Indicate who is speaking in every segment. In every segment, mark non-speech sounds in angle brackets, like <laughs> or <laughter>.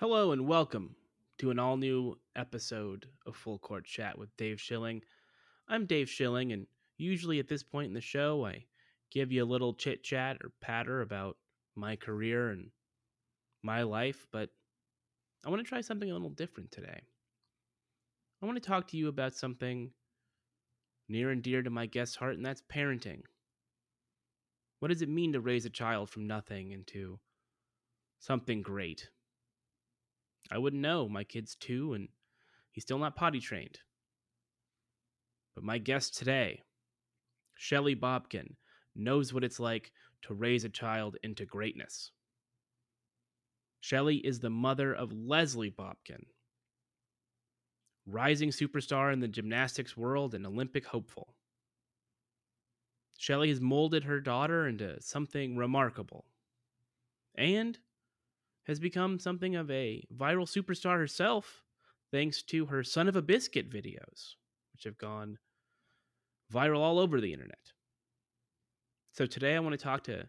Speaker 1: Hello and welcome to an all new episode of Full Court Chat with Dave Schilling. I'm Dave Schilling, and usually at this point in the show, I give you a little chit chat or patter about my career and my life, but I want to try something a little different today. I want to talk to you about something near and dear to my guest's heart, and that's parenting. What does it mean to raise a child from nothing into something great? I wouldn't know. My kid's two and he's still not potty trained. But my guest today, Shelly Bobkin, knows what it's like to raise a child into greatness. Shelly is the mother of Leslie Bobkin, rising superstar in the gymnastics world and Olympic hopeful. Shelly has molded her daughter into something remarkable. And has become something of a viral superstar herself thanks to her Son of a Biscuit videos, which have gone viral all over the internet. So today I want to talk to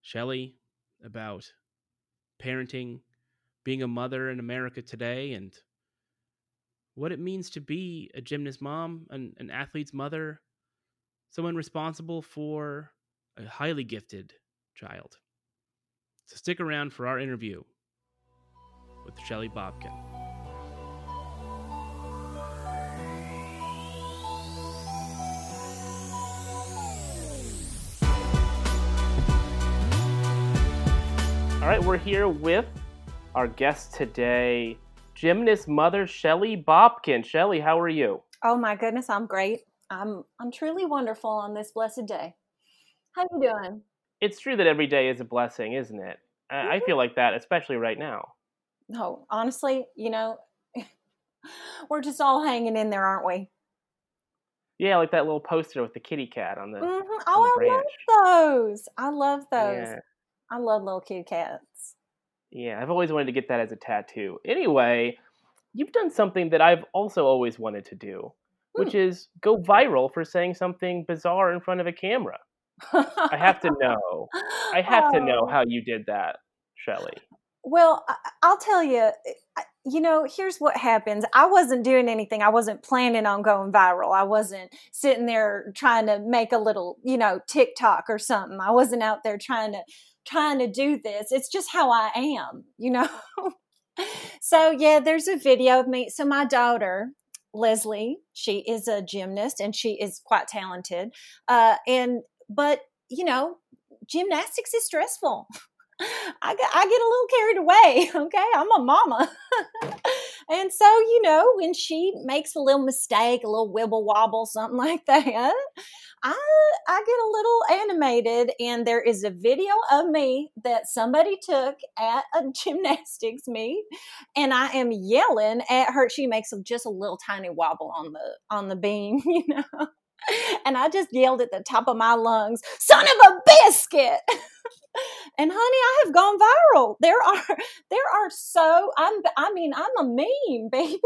Speaker 1: Shelly about parenting, being a mother in America today, and what it means to be a gymnast mom, an, an athlete's mother, someone responsible for a highly gifted child. So stick around for our interview with Shelly Bobkin. All right, we're here with our guest today, gymnast mother Shelly Bobkin. Shelly, how are you?
Speaker 2: Oh my goodness, I'm great. I'm I'm truly wonderful on this blessed day. How you doing?
Speaker 1: It's true that every day is a blessing, isn't it? Mm-hmm. I feel like that, especially right now.
Speaker 2: No, honestly, you know, <laughs> we're just all hanging in there, aren't we?
Speaker 1: Yeah, like that little poster with the kitty cat on the.
Speaker 2: Mm-hmm. Oh, the I love those. I love those. Yeah. I love little kitty cats.
Speaker 1: Yeah, I've always wanted to get that as a tattoo. Anyway, you've done something that I've also always wanted to do, which hmm. is go viral for saying something bizarre in front of a camera. I have to know. <laughs> I have to know oh. how you did that, Shelly.
Speaker 2: Well, I'll tell you. Eh, you know, here's what happens. I wasn't doing anything. I wasn't planning on going viral. I wasn't sitting there trying to make a little, you know, TikTok or something. I wasn't out there trying to trying to do this. It's just how I am, you know. <laughs> so, yeah, there's a video of me. So my daughter, Leslie, she is a gymnast and she is quite talented. Uh, and but you know, gymnastics is stressful. <laughs> I get, I get a little carried away. <laughs> Okay. I'm a mama. <laughs> and so, you know, when she makes a little mistake, a little wibble wobble, something like that, I, I get a little animated. And there is a video of me that somebody took at a gymnastics meet. And I am yelling at her. She makes just a little tiny wobble on the, on the beam, you know <laughs> and I just yelled at the top of my lungs, son of a biscuit. <laughs> and honey, I have gone viral. There are <laughs> there are so I'm I mean, I'm a meme, baby.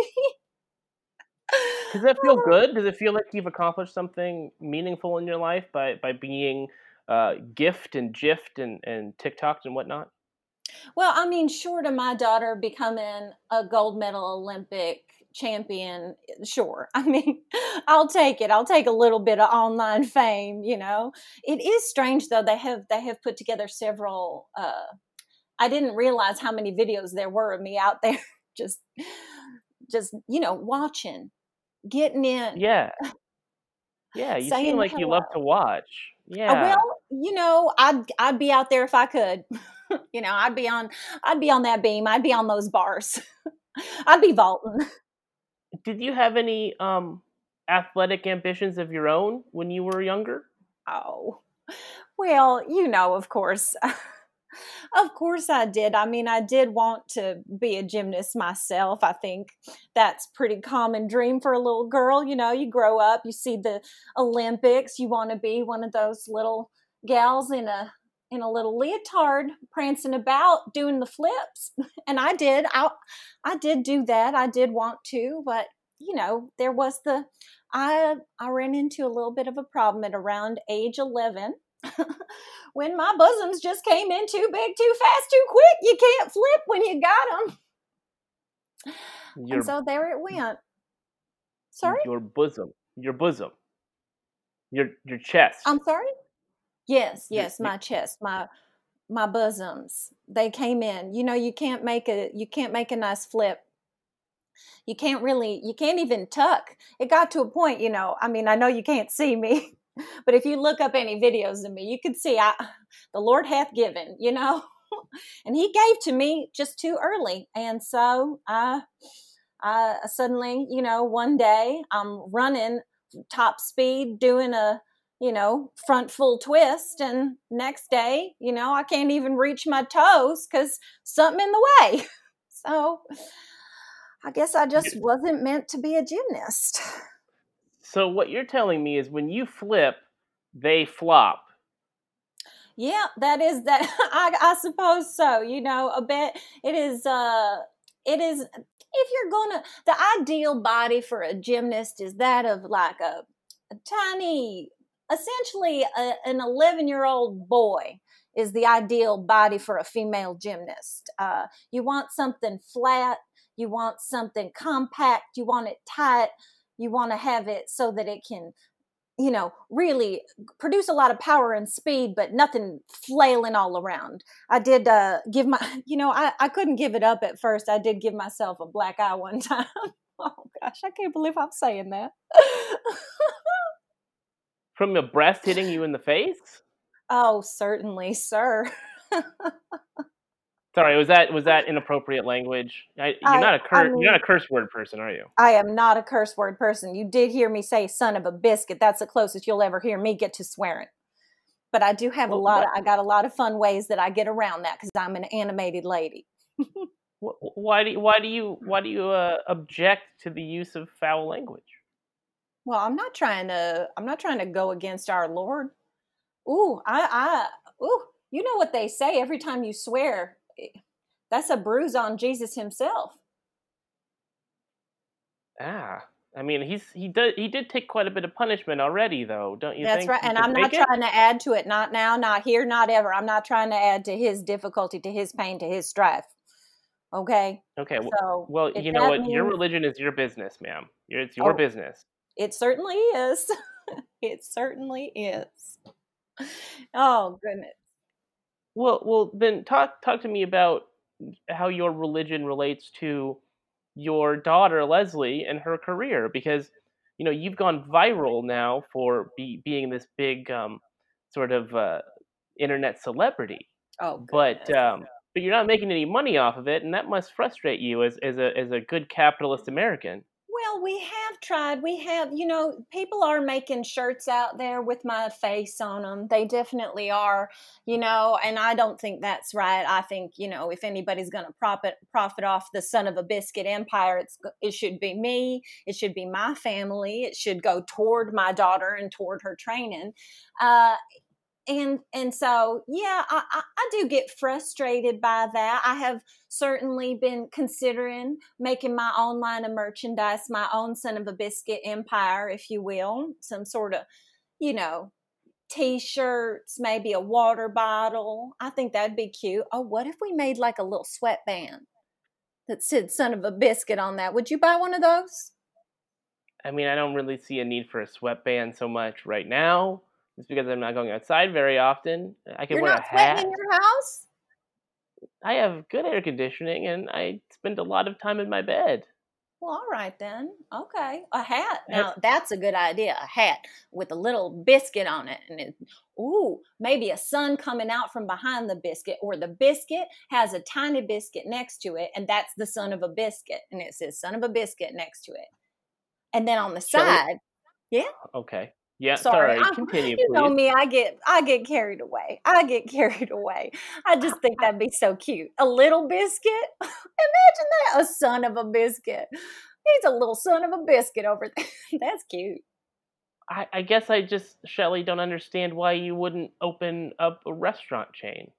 Speaker 1: Does that feel good? Does it feel like you've accomplished something meaningful in your life by by being uh, gift and gift and and TikTok and whatnot?
Speaker 2: Well, I mean, short of my daughter becoming a gold medal Olympic champion sure. <laughs> I mean i'll take it. I'll take a little bit of online fame you know? It is strange though they have they have put together several uh i didn't realize how many videos there were of me out <laughs> there just just you know watching getting in
Speaker 1: yeah. Yeah you seem like hello. you love to watch. Uh, yeah.
Speaker 2: well you know i'd i'd be out there if i could. <laughs> You know i'd be on i'd be on that beam. I'd be on those bars. I'd be vaulting
Speaker 1: did you have any um, athletic ambitions of your own when you were younger?
Speaker 2: Oh, well, you know, of course. <laughs> of course I did. I mean, I did want to be a gymnast myself. I think that's pretty common dream for a little girl. You know, you grow up, you see the Olympics, you want to be one of those little gals in a in a little leotard prancing about doing the flips <laughs> and i did i i did do that i did want to but you know there was the i i ran into a little bit of a problem at around age 11 <laughs> when my bosoms just came in too big too fast too quick you can't flip when you got them Your, and so there it went. Sorry?
Speaker 1: Your bosom. Your bosom. Your your chest.
Speaker 2: I'm sorry? Yes, yes, my chest, my my bosoms. They came in. You know, you can't make a you can't make a nice flip. You can't really you can't even tuck. It got to a point, you know. I mean, I know you can't see me, <laughs> but if you look up any videos of me, you can see I <sighs> the Lord hath given, you know. <laughs> and he gave to me just too early. And so I I suddenly, you know, one day I'm running top speed doing a you know, front full twist. And next day, you know, I can't even reach my toes because something in the way. <laughs> So I guess I just wasn't meant to be a gymnast.
Speaker 1: So what you're telling me is when you flip, they flop.
Speaker 2: Yeah, that is that. <laughs> I, I suppose so. You know, a bit. It is. uh It is. If you're gonna, the ideal body for a gymnast is that of like a, a tiny essentially a, an 11 year old boy is the ideal body for a female gymnast. Uh, you want something flat, you want something compact, you want it tight, you want to have it so that it can, you know, really produce a lot of power and speed, but nothing flailing all around. I did uh, give my, <laughs> you know, I, I couldn't give it up at first. I did give myself a black eye one <laughs> time. oh gosh, I can't believe I'm saying that. <laughs>
Speaker 1: From a breast hitting you in the face?
Speaker 2: Oh, certainly, sir.
Speaker 1: Sorry, was that was that <laughs> inappropriate language? I, you're I, not a cur- I mean, you're not a curse word person, are you?
Speaker 2: I am not a curse word person. You did hear me say "son of a biscuit." That's the closest you'll ever hear me get to swearing. But I do have well, a lot. Of, I got a lot of fun ways that I get around that because I'm an animated lady.
Speaker 1: why do you, why do you why do you uh, object to the use of foul language?
Speaker 2: Well, I'm not trying to I'm not trying to go against our Lord. Ooh, I I ooh, you know what they say every time you swear, eh, that's a bruise on Jesus himself.
Speaker 1: Ah, I mean, he's he did he did take quite a bit of punishment already, though, don't you?
Speaker 2: That's right, and I'm not trying to add to it. Not now, not here, not ever. I'm not trying to add to his difficulty, to his pain, to his strife. Okay.
Speaker 1: Okay. So well, you know what? Means... Your religion is your business, ma'am. It's your oh, business.
Speaker 2: It certainly is. <laughs> it certainly is. Oh goodness.
Speaker 1: Well, well, then talk talk to me about how your religion relates to your daughter Leslie and her career because you know you've gone viral now for be, being this big um, sort of uh, internet celebrity.
Speaker 2: Oh,
Speaker 1: goodness. but um, but you're not making any money off of it, and that must frustrate you as as a as a good capitalist American.
Speaker 2: Well, we have tried. We have, you know, people are making shirts out there with my face on them. They definitely are, you know, and I don't think that's right. I think, you know, if anybody's going to profit profit off the son of a biscuit empire, it's it should be me. It should be my family. It should go toward my daughter and toward her training. Uh, and and so yeah I, I, I do get frustrated by that. I have certainly been considering making my own line of merchandise my own son of a biscuit empire if you will some sort of you know t-shirts maybe a water bottle. I think that'd be cute. Oh what if we made like a little sweatband that said son of a biscuit on that? Would you buy one of those?
Speaker 1: I mean i don't really see a need for a sweatband so much right now it's because I'm not going outside very often. I can
Speaker 2: You're
Speaker 1: wear
Speaker 2: a hat. in your house.
Speaker 1: I have good air conditioning, and I spend a lot of time in my bed.
Speaker 2: Well, all right then. Okay, a hat. Now that's a good idea. A hat with a little biscuit on it, and it, ooh, maybe a sun coming out from behind the biscuit, or the biscuit has a tiny biscuit next to it, and that's the son of a biscuit, and it says "son of a biscuit" next to it. And then on the side, yeah.
Speaker 1: Okay. Yeah, sorry. sorry. Continue,
Speaker 2: you
Speaker 1: please.
Speaker 2: know me, I get I get carried away. I get <laughs> carried away. I just think <laughs> that'd be so cute. A little biscuit. <laughs> Imagine that. A son of a biscuit. He's a little son of a biscuit over there. That's cute.
Speaker 1: I, I guess I just, Shelly, don't understand why you wouldn't open up a restaurant chain.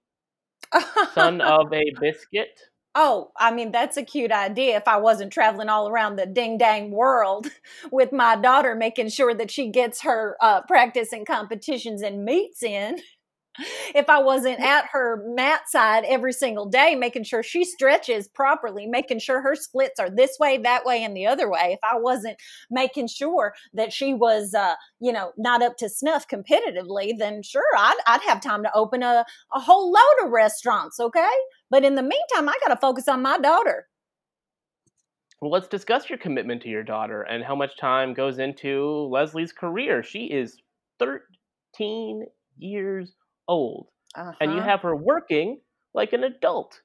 Speaker 1: son of a biscuit.
Speaker 2: Oh, I mean, that's a cute idea if I wasn't traveling all around the ding dang world <laughs> with my daughter, making sure that she gets her uh, practice and competitions and meets in. <laughs> if I wasn't at her mat side every single day, making sure she stretches properly, making sure her splits are this way, that way, and the other way, if I wasn't making sure that she was, uh, you know, not up to snuff competitively, then sure, I'd, I'd have time to open a, a whole load of restaurants, okay? But in the meantime, I got to focus on my daughter.
Speaker 1: Well, let's discuss your commitment to your daughter and how much time goes into Leslie's career. She is 13 years old, uh-huh. and you uh-huh. have her working like an adult.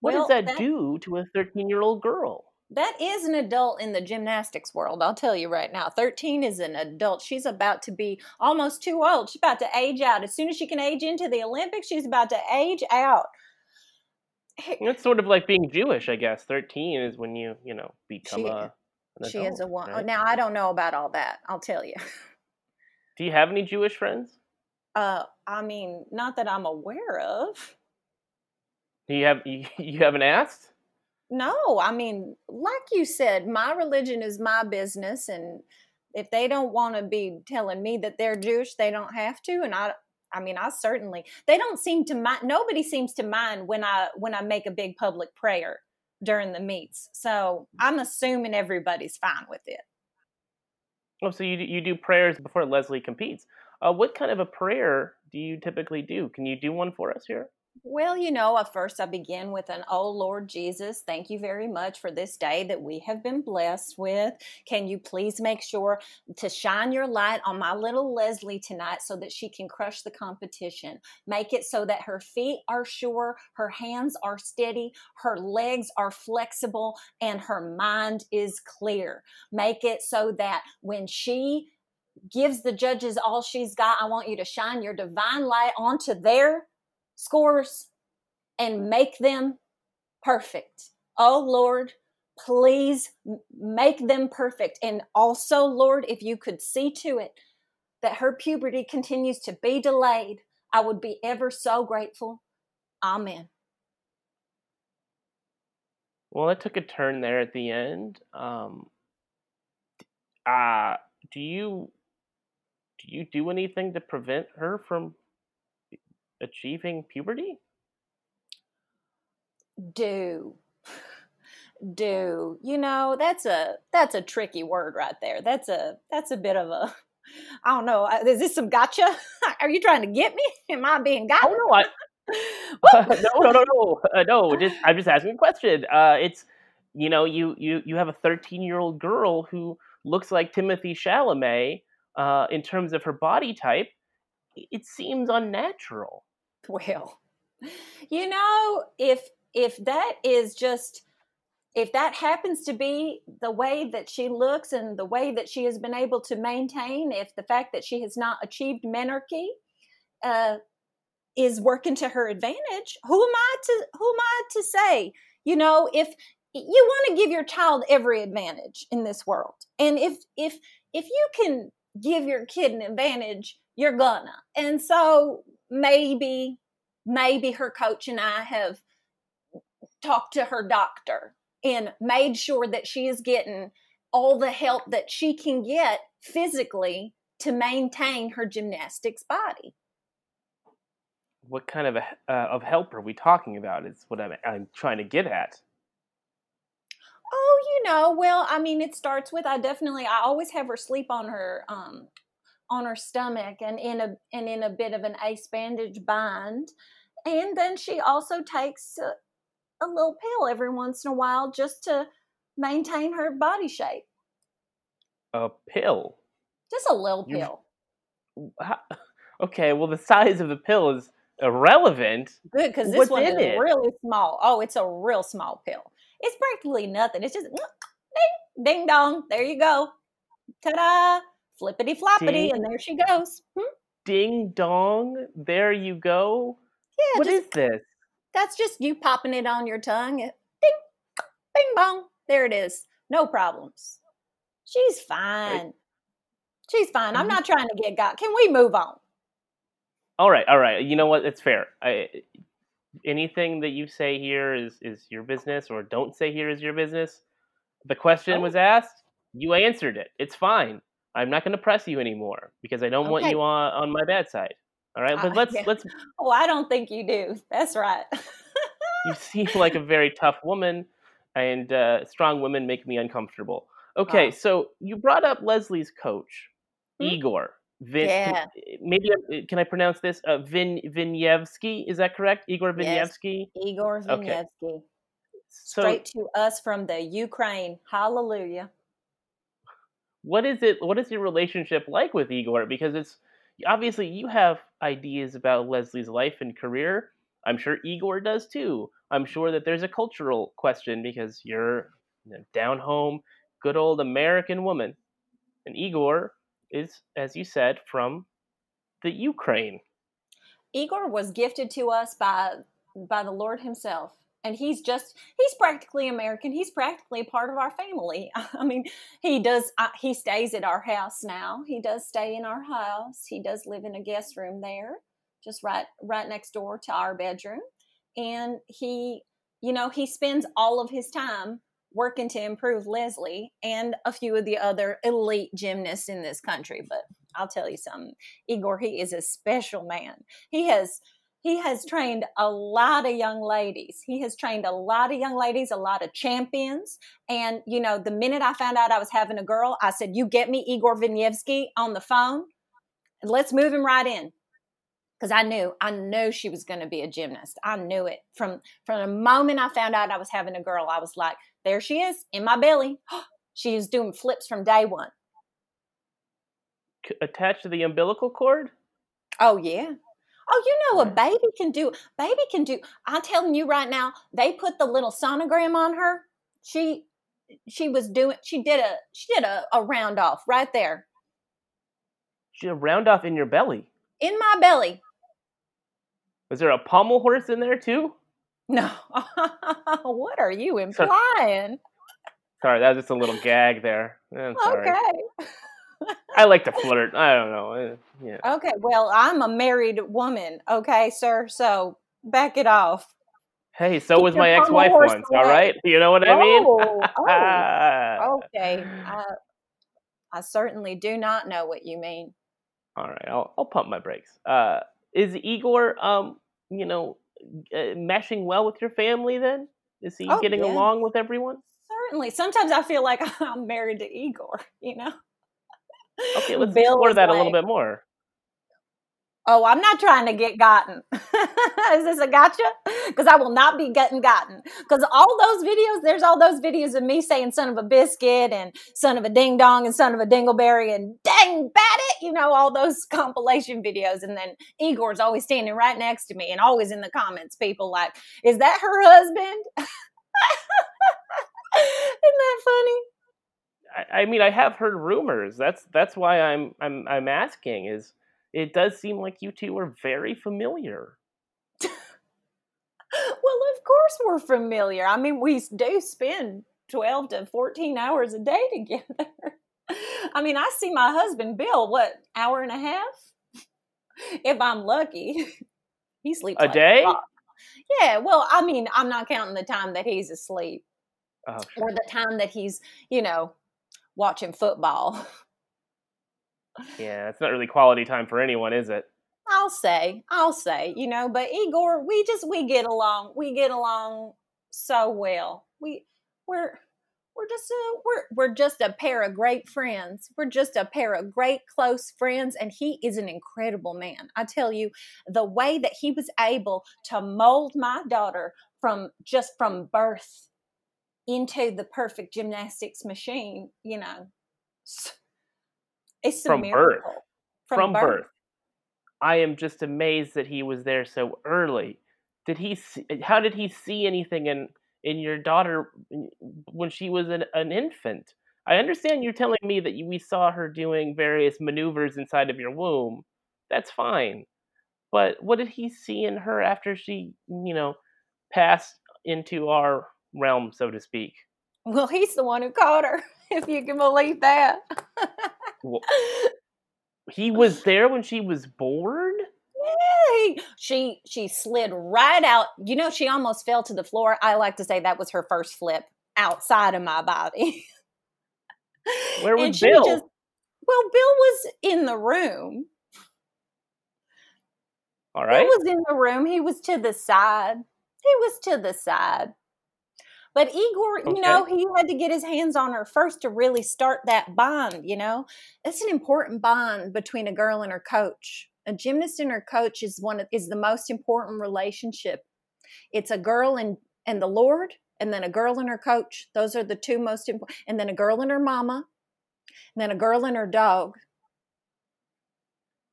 Speaker 1: What well, does that, that do to a 13 year old girl?
Speaker 2: That is an adult in the gymnastics world. I'll tell you right now. 13 is an adult. She's about to be almost too old. She's about to age out. As soon as she can age into the Olympics, she's about to age out.
Speaker 1: It's sort of like being Jewish, I guess. 13 is when you, you know, become
Speaker 2: she,
Speaker 1: a.
Speaker 2: she is a one. Right? Now, I don't know about all that. I'll tell you.
Speaker 1: Do you have any Jewish friends?
Speaker 2: Uh, I mean, not that I'm aware of.
Speaker 1: You have <laughs> you, you haven't asked?
Speaker 2: No, I mean, like you said, my religion is my business, and if they don't want to be telling me that they're Jewish, they don't have to. And I, I mean, I certainly they don't seem to mind. Nobody seems to mind when I when I make a big public prayer during the meets. So I'm assuming everybody's fine with it.
Speaker 1: Oh, so you you do prayers before Leslie competes? Uh, what kind of a prayer do you typically do? Can you do one for us here?
Speaker 2: Well, you know, at first I begin with an, Oh Lord Jesus, thank you very much for this day that we have been blessed with. Can you please make sure to shine your light on my little Leslie tonight so that she can crush the competition? Make it so that her feet are sure, her hands are steady, her legs are flexible, and her mind is clear. Make it so that when she gives the judges all she's got. I want you to shine your divine light onto their scores and make them perfect. Oh Lord, please make them perfect. And also, Lord, if you could see to it that her puberty continues to be delayed, I would be ever so grateful. Amen.
Speaker 1: Well, it took a turn there at the end. Um, uh, do you you do anything to prevent her from achieving puberty?
Speaker 2: Do. Do. You know, that's a that's a tricky word right there. That's a that's a bit of a I don't know. Uh, is this some gotcha? <laughs> Are you trying to get me? Am I being got?
Speaker 1: Oh no, I, <laughs> <laughs> no, no, no, no, uh, no. Just I'm just asking a question. Uh, it's you know, you you you have a 13 year old girl who looks like Timothée Chalamet, uh, in terms of her body type, it seems unnatural.
Speaker 2: Well, you know, if if that is just if that happens to be the way that she looks and the way that she has been able to maintain, if the fact that she has not achieved menarche uh, is working to her advantage, who am I to who am I to say? You know, if you want to give your child every advantage in this world, and if if if you can give your kid an advantage, you're gonna. And so maybe, maybe her coach and I have talked to her doctor and made sure that she is getting all the help that she can get physically to maintain her gymnastics body.
Speaker 1: What kind of a, uh, of help are we talking about? Is what I'm, I'm trying to get at.
Speaker 2: Oh, you know, well, I mean, it starts with I definitely I always have her sleep on her um on her stomach and in a and in a bit of an ace bandage bind, and then she also takes a, a little pill every once in a while just to maintain her body shape.
Speaker 1: A pill.
Speaker 2: Just a little pill.
Speaker 1: How, <laughs> okay, well, the size of the pill is irrelevant.
Speaker 2: Good, because this What's one is it? really small. Oh, it's a real small pill. It's practically nothing. It's just ding, ding dong. There you go. Ta da! Flippity floppity, and there she goes. Hmm?
Speaker 1: Ding dong. There you go. Yeah. What just, is this?
Speaker 2: That's just you popping it on your tongue. Ding, bing bong. There it is. No problems. She's fine. She's fine. I'm not trying to get got. Can we move on?
Speaker 1: All right, all right. You know what? It's fair. I, anything that you say here is is your business or don't say here is your business. The question oh. was asked, you answered it. It's fine. I'm not going to press you anymore because I don't okay. want you on on my bad side. All right, but let's uh, yeah. let's.
Speaker 2: Oh, I don't think you do. That's right.
Speaker 1: you <laughs> seem like a very tough woman, and uh, strong women make me uncomfortable. Okay, so you brought up Leslie's coach, hmm? Igor. Vin, yeah. maybe uh, can I pronounce this? Uh, Vin Vinyevsky, is that correct? Igor Vinyevsky.
Speaker 2: Yes, Igor Vinyevsky. Okay. Straight so, to us from the Ukraine. Hallelujah.
Speaker 1: What is it? What is your relationship like with Igor? Because it's obviously you have ideas about Leslie's life and career. I'm sure Igor does too. I'm sure that there's a cultural question because you're a down home, good old American woman, and Igor is, as you said, from the Ukraine.
Speaker 2: Igor was gifted to us by by the Lord Himself, and he's just he's practically American. He's practically a part of our family. <laughs> I mean, he does uh, he stays at our house now. He does stay in our house. He does live in a guest room there, just right right next door to our bedroom, and he you know he spends all of his time working to improve Leslie and a few of the other elite gymnasts in this country. But I'll tell you something, Igor, he is a special man. He has he has trained a lot of young ladies. He has trained a lot of young ladies, a lot of champions. And, you know, the minute I found out I was having a girl, I said, You get me Igor Vinyevsky on the phone. Let's move him right in because I knew I knew she was going to be a gymnast. I knew it from from the moment I found out I was having a girl. I was like, there she is in my belly. <gasps> she is doing flips from day one.
Speaker 1: Attached to the umbilical cord.
Speaker 2: Oh yeah. Oh, you know, a baby can do. Baby can do. I'm telling you right now. They put the little sonogram on her. She she was doing. She did a she did a, a round off right there.
Speaker 1: She did a round off in your belly.
Speaker 2: In my belly.
Speaker 1: Was there a pommel horse in there too?
Speaker 2: No. <laughs> what are you implying?
Speaker 1: Sorry, that was just a little gag there. Okay. I like to flirt. I don't know. Eh,
Speaker 2: yeah. Okay. Well, I'm a married woman. Okay, sir. So back it off.
Speaker 1: Hey, so Keep was my ex-wife once. Away. All right. <laughs> You know what I mean?
Speaker 2: Oh, oh. <laughs> okay. I, I certainly do not know what you mean.
Speaker 1: All right. I'll I'll pump my brakes. Uh, is Igor um you know uh, meshing well with your family then? Is he oh, getting yeah. along with everyone?
Speaker 2: Certainly. Sometimes I feel like <laughs> I'm married to Igor, you know?
Speaker 1: Okay, let's Bill explore that like, a little bit more.
Speaker 2: Oh, I'm not trying to get gotten. <laughs> Is this a gotcha? Because I will not be getting gotten. Because all those videos, there's all those videos of me saying son of a biscuit and son of a ding dong and son of a dingleberry and dang bat it, you know, all those <laughs> compilation videos. And then Igor's always standing right next to me and always in the comments, people like, is that her husband? <laughs> Isn't that funny?
Speaker 1: I, mean, I have heard rumors. That's that's why I'm I'm I'm asking is it does seem like you two are very familiar.
Speaker 2: well, of course we're familiar. I mean, we do spend 12 to 14 hours a day <laughs> together. I mean, I see my husband Bill, what, hour and a half? if I'm lucky. <laughs> he sleeps
Speaker 1: a
Speaker 2: like
Speaker 1: day?
Speaker 2: A yeah, well, I mean, I'm not counting the time that he's asleep. Oh, or the time that he's, you know, watching football. <laughs>
Speaker 1: Yeah, it's not really quality time for anyone, is it?
Speaker 2: I'll say, I'll say, you know, but Igor, we just we get along. We get along so well. We we're we're just a we're we're just a pair of great friends. We're just a pair of great close friends and he is an incredible man. I tell you, the way that he was able to mold my daughter from just from birth into the perfect gymnastics machine, you know. It's from birth.
Speaker 1: From, from birth. birth. I am just amazed that he was there so early. Did he? See, eh, how did he see anything in in your daughter mm, when she was an, an infant? I understand you're telling me that we saw her doing various maneuvers inside of your womb. That's fine. But what did he see in her after she, you know, passed into our realm, so to speak?
Speaker 2: Well, he's the one who caught her, <laughs> if you can believe that. <laughs> well,
Speaker 1: he was there when she was born?
Speaker 2: Yay! She she slid right out. You know, she almost fell to the floor. I like to say that was her first flip outside of my body. <laughs>
Speaker 1: Where was Bill? Just,
Speaker 2: well, Bill was in the room.
Speaker 1: All right. He
Speaker 2: was in the room. He was to the side. He was to the side. But Igor, okay. you know, he had to get his hands on her first to really start that bond, you know? It's an important bond between a girl and her coach. A gymnast and her coach is one of, is the most important relationship. It's a girl and and the Lord, and then a girl and her coach. Those are the two most important. And then a girl and her mama, and then a girl and her dog.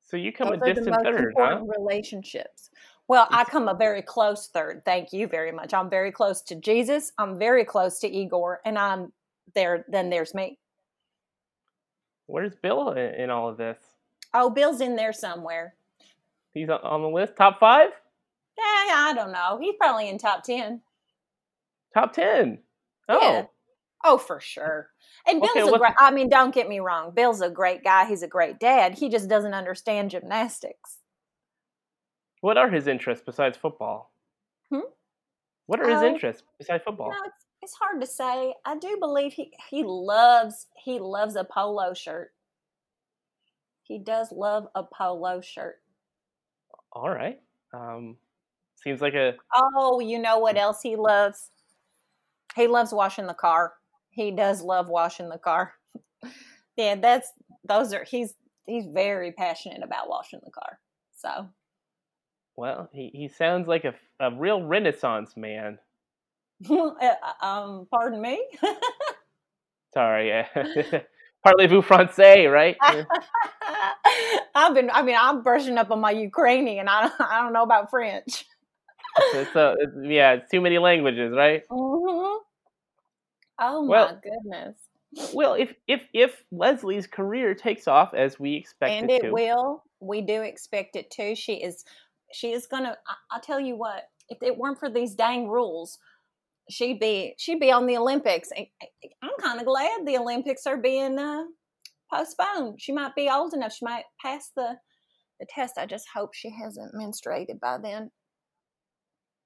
Speaker 1: So you come Those a distant third, huh?
Speaker 2: Relationships. Well, I come a very close third. Thank you very much. I'm very close to Jesus. I'm very close to Igor, and I'm there. Then there's me.
Speaker 1: Where's Bill in all of this?
Speaker 2: Oh, Bill's in there somewhere.
Speaker 1: He's on the list, top five.
Speaker 2: Yeah, I don't know. He's probably in top ten.
Speaker 1: Top ten. Oh. Yeah.
Speaker 2: Oh, for sure. And Bill's okay, a great. I mean, don't get me wrong. Bill's a great guy. He's a great dad. He just doesn't understand gymnastics.
Speaker 1: What are his interests besides football? Hmm? What are his uh, interests besides football?
Speaker 2: Know, it's, it's hard to say. I do believe he he loves he loves a polo shirt. He does love a polo shirt.
Speaker 1: All right. Um, seems like a.
Speaker 2: Oh, you know what else he loves? He loves washing the car. He does love washing the car. <laughs> yeah, that's those are he's he's very passionate about washing the car. So
Speaker 1: well, he, he sounds like a, a real Renaissance man. <laughs>
Speaker 2: Uh, um, pardon me. <laughs>
Speaker 1: Sorry, <laughs> parlez-vous français, right?
Speaker 2: I've been. I mean, I'm brushing up on my Ukrainian. I don't, I don't know about French.
Speaker 1: so, it's, yeah, it's too many languages, right?
Speaker 2: Mm-hmm. Oh well, my goodness.
Speaker 1: Well, if if if Leslie's career takes off as we expect
Speaker 2: and
Speaker 1: it,
Speaker 2: it
Speaker 1: to,
Speaker 2: will, we do expect it to. She is she is gonna I, will tell you what if it weren't for these dang rules she'd be she'd be on the olympics. I'm kind of glad the olympics are being uh, postponed. She might be old enough. She might pass the the test. I just hope she hasn't menstruated by then.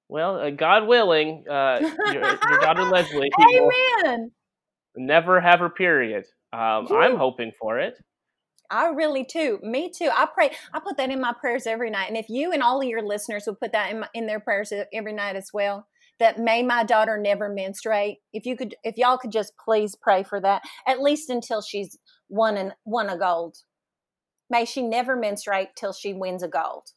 Speaker 1: Well uh, god willing uh, your, your daughter <laughs> leslie
Speaker 2: amen.
Speaker 1: never have her period. Um, i'm hoping for it
Speaker 2: I really too. Me too. I pray. I put that in my prayers every night. And if you and all of your listeners would put that in, my, in their prayers every night as well, that may my daughter never menstruate. If you could, if y'all could just please pray for that, at least until she's won and won a gold. May she never menstruate till she wins a gold.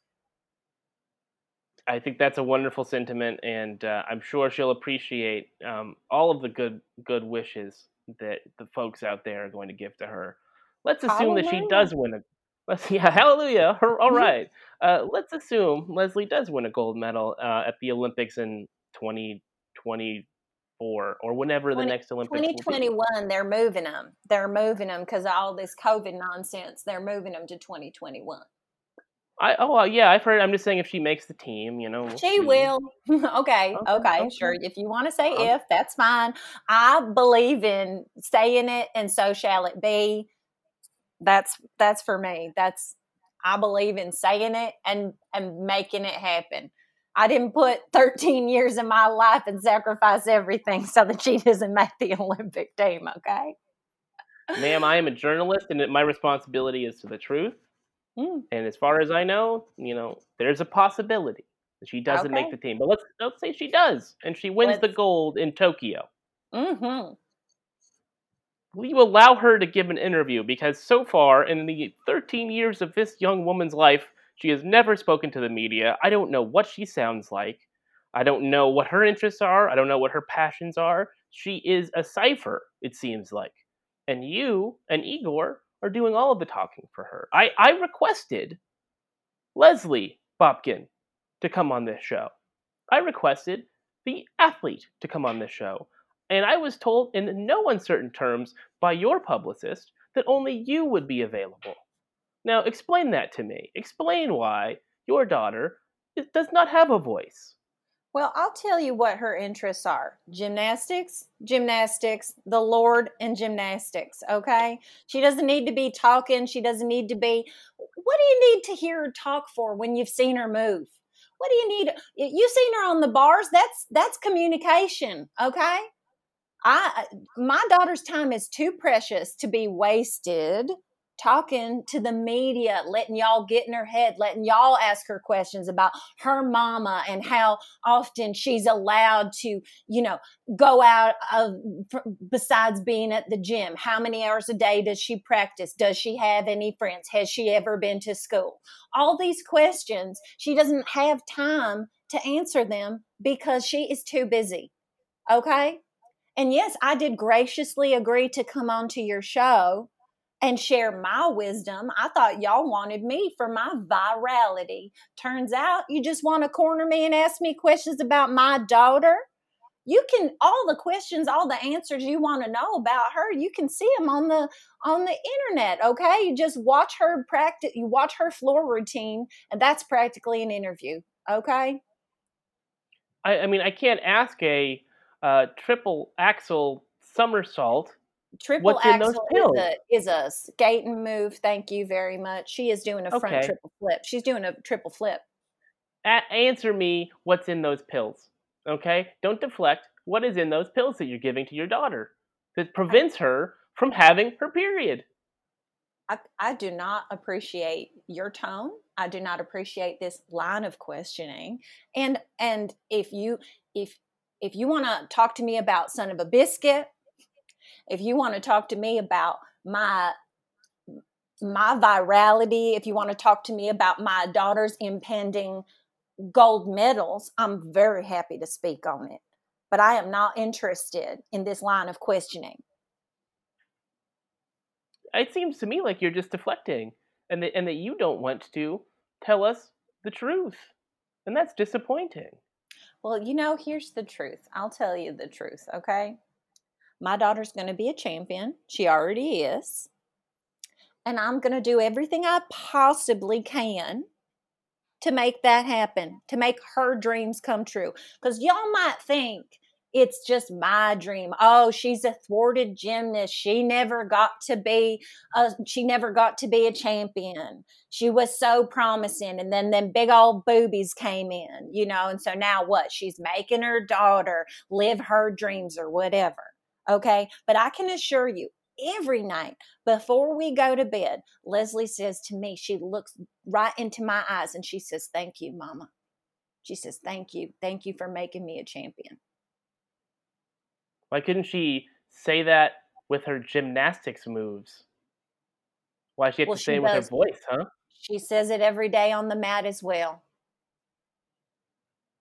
Speaker 1: I think that's a wonderful sentiment, and uh, I'm sure she'll appreciate um, all of the good good wishes that the folks out there are going to give to her. Let's assume hallelujah. that she does win a. <laughs> Let's yeah, hallelujah. All right. Uh, let's assume Leslie does win a gold medal uh, at the Olympics in 2024 or whenever 20, the next Olympics.
Speaker 2: 2021. They're moving them. They're moving them because of all this COVID nonsense. They're moving them to 2021.
Speaker 1: I oh yeah, I've heard. I'm just saying if she makes the team, you know,
Speaker 2: we'll she see. will. <laughs> okay, okay, okay, sure. If you want to say okay. if, that's fine. I believe in saying it, and so shall it be that's that's for me. That's i believe in saying it and and making it happen. I didn't put 13 years of my life and sacrifice everything so that she doesn't make the <laughs> olympic team okay?
Speaker 1: Ma'am i am a journalist and my responsibility is to the truth. Mm. and as far as i know you know there's a possibility that she doesn't okay. make the team but let's let's say she does and she wins let's... the gold in tokyo.
Speaker 2: Mm-hmm
Speaker 1: will you allow her to give an interview? Because so far, in the 13 years of this young woman's life, she has never spoken to the media. I don't know what she sounds like. I don't know what her interests are. I don't know what her passions are. She is a cipher, it seems like. And you and Igor are doing all of the talking for her. I, I requested Leslie Bobkin to come on this show. I requested the athlete to come on this show. And I was told in no uncertain terms by your publicist that only you would be available. Now, explain that to me. Explain why your daughter does not have a voice.
Speaker 2: Well, I'll tell you what her interests are gymnastics, gymnastics, the Lord, and gymnastics. Okay. She doesn't need to be talking. She doesn't need to be. What do you need to hear her talk for when you've seen her move? What do you need? You've seen her on the bars. That's that's communication. Okay. I my daughter's time is too precious to be wasted talking to the media, letting y'all get in her head, letting y'all ask her questions about her mama and how often she's allowed to, you know, go out of besides being at the gym. How many hours a day does she practice? Does she have any friends? Has she ever been to school? All these questions, she doesn't have time to answer them because she is too busy. Okay? And yes, I did graciously agree to come on to your show and share my wisdom. I thought y'all wanted me for my virality. Turns out you just want to corner me and ask me questions about my daughter. You can all the questions, all the answers you want to know about her, you can see them on the on the internet, okay? You just watch her practice, you watch her floor routine, and that's practically an interview, okay?
Speaker 1: I, I mean, I can't ask a uh, triple axel somersault
Speaker 2: triple What's axel is a, is a skating move. Thank you very much. She is doing a front triple flip. She's doing a triple flip.
Speaker 1: A- answer me what's in those pills. Okay? Don't deflect. What is in those pills that you're giving to your daughter that prevents her from having her period?
Speaker 2: I, I do not appreciate your tone. I do not appreciate this line of questioning. And and if you if if you want to talk to me about son of a biscuit if you want to talk to me about my my virality, if you want to talk to me about my daughter's impending gold medals, I'm very happy to speak on it. But I am not interested in this line of questioning.
Speaker 1: It seems to me like you're just deflecting and that, and that you don't want to tell us the truth. And that's disappointing.
Speaker 2: Well, you know, here's the truth. I'll tell you the truth, okay? My daughter's going to be a champion. She already is. And I'm going to do everything I possibly can to make that happen, to make her dreams come true. Because y'all might think it's just my dream. Oh, she's a thwarted gymnast. She never got to be a, she never got to be a champion. She was so promising and then them big old boobies came in, you know, and so now what? She's making her daughter live her dreams or whatever. Okay. But I can assure you, every night before we go to bed, Leslie says to me, she looks right into my eyes and she says, Thank you, Mama. She says, Thank you. Thank you for making me a champion.
Speaker 1: Why couldn't she say that with her gymnastics moves? Why she have well, to say it with her voice, huh?
Speaker 2: She says it every day on the mat as well.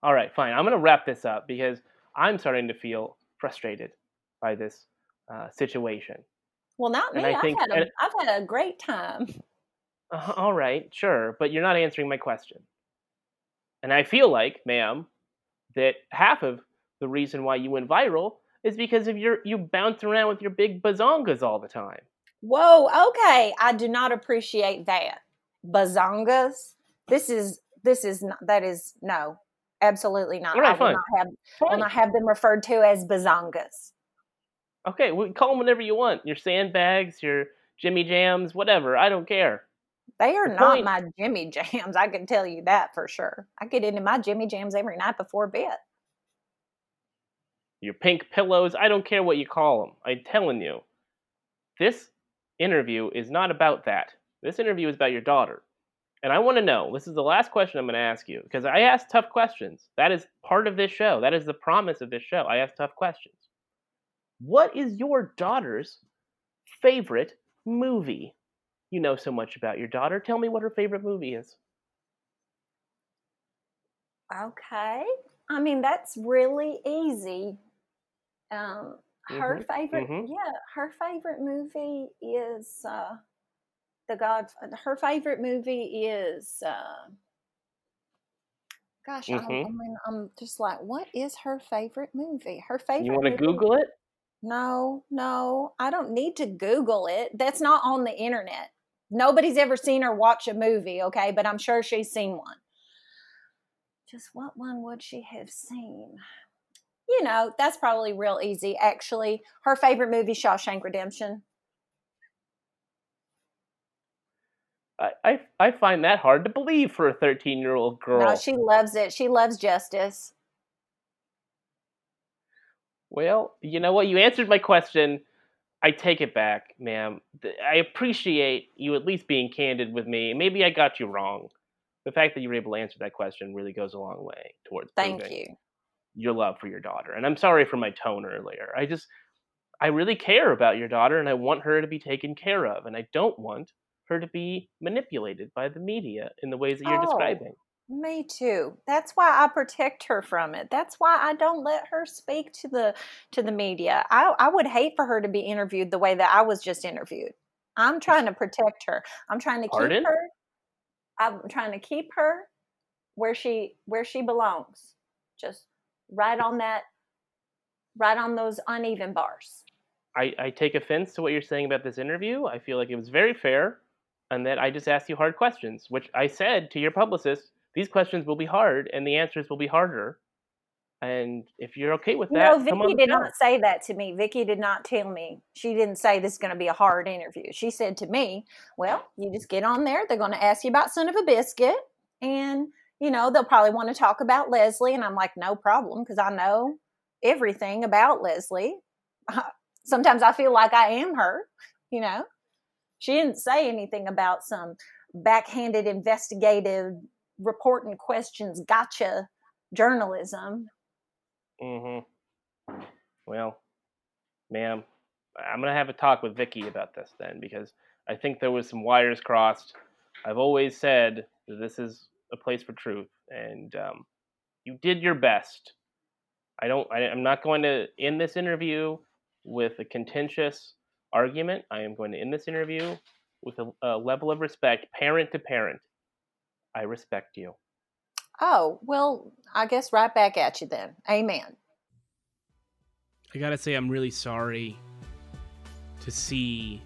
Speaker 1: All right, fine. I'm going to wrap this up because I'm starting to feel frustrated by this uh, situation.
Speaker 2: Well, not me. I've, had a, I've had a great time.
Speaker 1: Uh, all right, sure, but you're not answering my question. And I feel like, ma'am, that half of the reason why you went viral is because of your you bounce around with your big bazongas all the time.
Speaker 2: Whoa, okay. I do not appreciate that. Bazongas. This is this is not that is no, absolutely not.
Speaker 1: Right, I will
Speaker 2: not have will not have them referred to as bazongas.
Speaker 1: Okay, we call them whatever you want. Your sandbags, your Jimmy Jams, whatever. I don't care.
Speaker 2: They are the not point, my Jimmy Jams. I can tell you that for sure. I get into my Jimmy Jams every night before bed.
Speaker 1: Your pink pillows. I don't care what you call them. I'm telling you, this interview is not about that. This interview is about your daughter. And I want to know this is the last question I'm going to ask you because I ask tough questions. That is part of this show. That is the promise of this show. I ask tough questions. What is your daughter's favorite movie? You know so much about your daughter. Tell me what her favorite movie is.
Speaker 2: Okay. I mean, that's really easy. Um, her mm-hmm. favorite, mm-hmm. yeah, her favorite movie is uh, The God. Her favorite movie is, uh, gosh, mm-hmm. I, I mean, I'm just like, what is her favorite movie? Her favorite.
Speaker 1: You want to Google it?
Speaker 2: No, no, I don't need to Google it. That's not on the internet. Nobody's ever seen her watch a movie, okay? But I'm sure she's seen one. Just what one would she have seen? You know, that's probably real easy, actually. Her favorite movie, Shawshank Redemption.
Speaker 1: I, I, I find that hard to believe for a 13 year old girl.
Speaker 2: No, she loves it. She loves justice.
Speaker 1: Well, you know what? You answered my question. I take it back, ma'am. I appreciate you at least being candid with me. Maybe I got you wrong. The fact that you were able to answer that question really goes a long way towards
Speaker 2: Thank you.
Speaker 1: Your love for your daughter. And I'm sorry for my tone earlier. I just I really care about your daughter and I want her to be taken care of and I don't want her to be manipulated by the media in the ways that you're oh. describing.
Speaker 2: Me too. That's why I protect her from it. That's why I don't let her speak to the to the media. I, I would hate for her to be interviewed the way that I was just interviewed. I'm trying to protect her. I'm trying to Pardon? keep her. I'm trying to keep her where she where she belongs. Just right on that right on those uneven bars.
Speaker 1: I, I take offense to what you're saying about this interview. I feel like it was very fair and that I just asked you hard questions, which I said to your publicist these questions will be hard and the answers will be harder. And if you're okay with that,
Speaker 2: no, Vicky did not say that to me. Vicky did not tell me. She didn't say this is going to be a hard interview. She said to me, "Well, you just get on there. They're going to ask you about Son of a Biscuit, and you know they'll probably want to talk about Leslie." And I'm like, "No problem," because I know everything about Leslie. <laughs> Sometimes I feel like I am her. You know, she didn't say anything about some backhanded investigative reporting questions gotcha journalism.
Speaker 1: Mm-hmm. Well, ma'am, I'm gonna have a talk with Vicky about this then because I think there was some wires crossed. I've always said that this is a place for truth, and um, you did your best. I don't. I, I'm not going to end this interview with a contentious argument. I am going to end this interview with a, a level of respect, parent to parent. I respect you.
Speaker 2: Oh, well, I guess right back at you then. Amen.
Speaker 3: I gotta say, I'm really sorry to see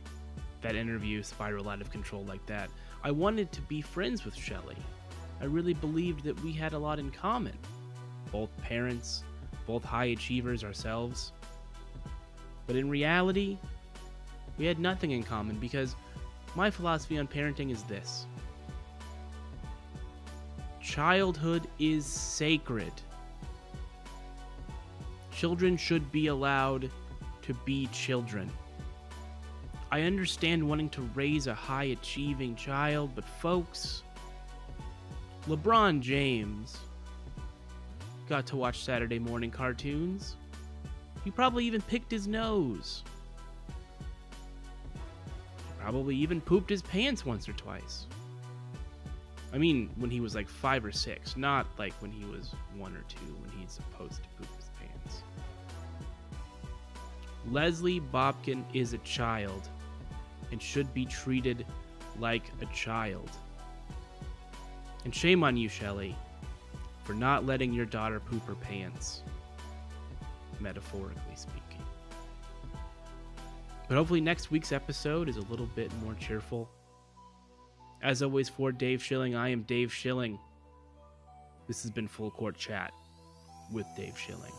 Speaker 3: that interview spiral out of control like that. I wanted to be friends with Shelly. I really believed that we had a lot in common. Both parents, both high achievers ourselves. But in reality, we had nothing in common because my philosophy on parenting is this Childhood is sacred. Children should be allowed to be children. I understand wanting to raise a high achieving child, but folks, LeBron James got to watch Saturday morning cartoons. He probably even picked his nose. Probably even pooped his pants once or twice. I mean, when he was like five or six, not like when he was one or two, when he's supposed to poop his pants. Leslie Bobkin is a child and should be treated like a child. And shame on you, Shelly, for not letting your daughter poop her pants, metaphorically speaking. But hopefully, next week's episode is a little bit more cheerful as always, for Dave Schilling, I am Dave Schilling. This has been Full Court Chat with Dave Schilling.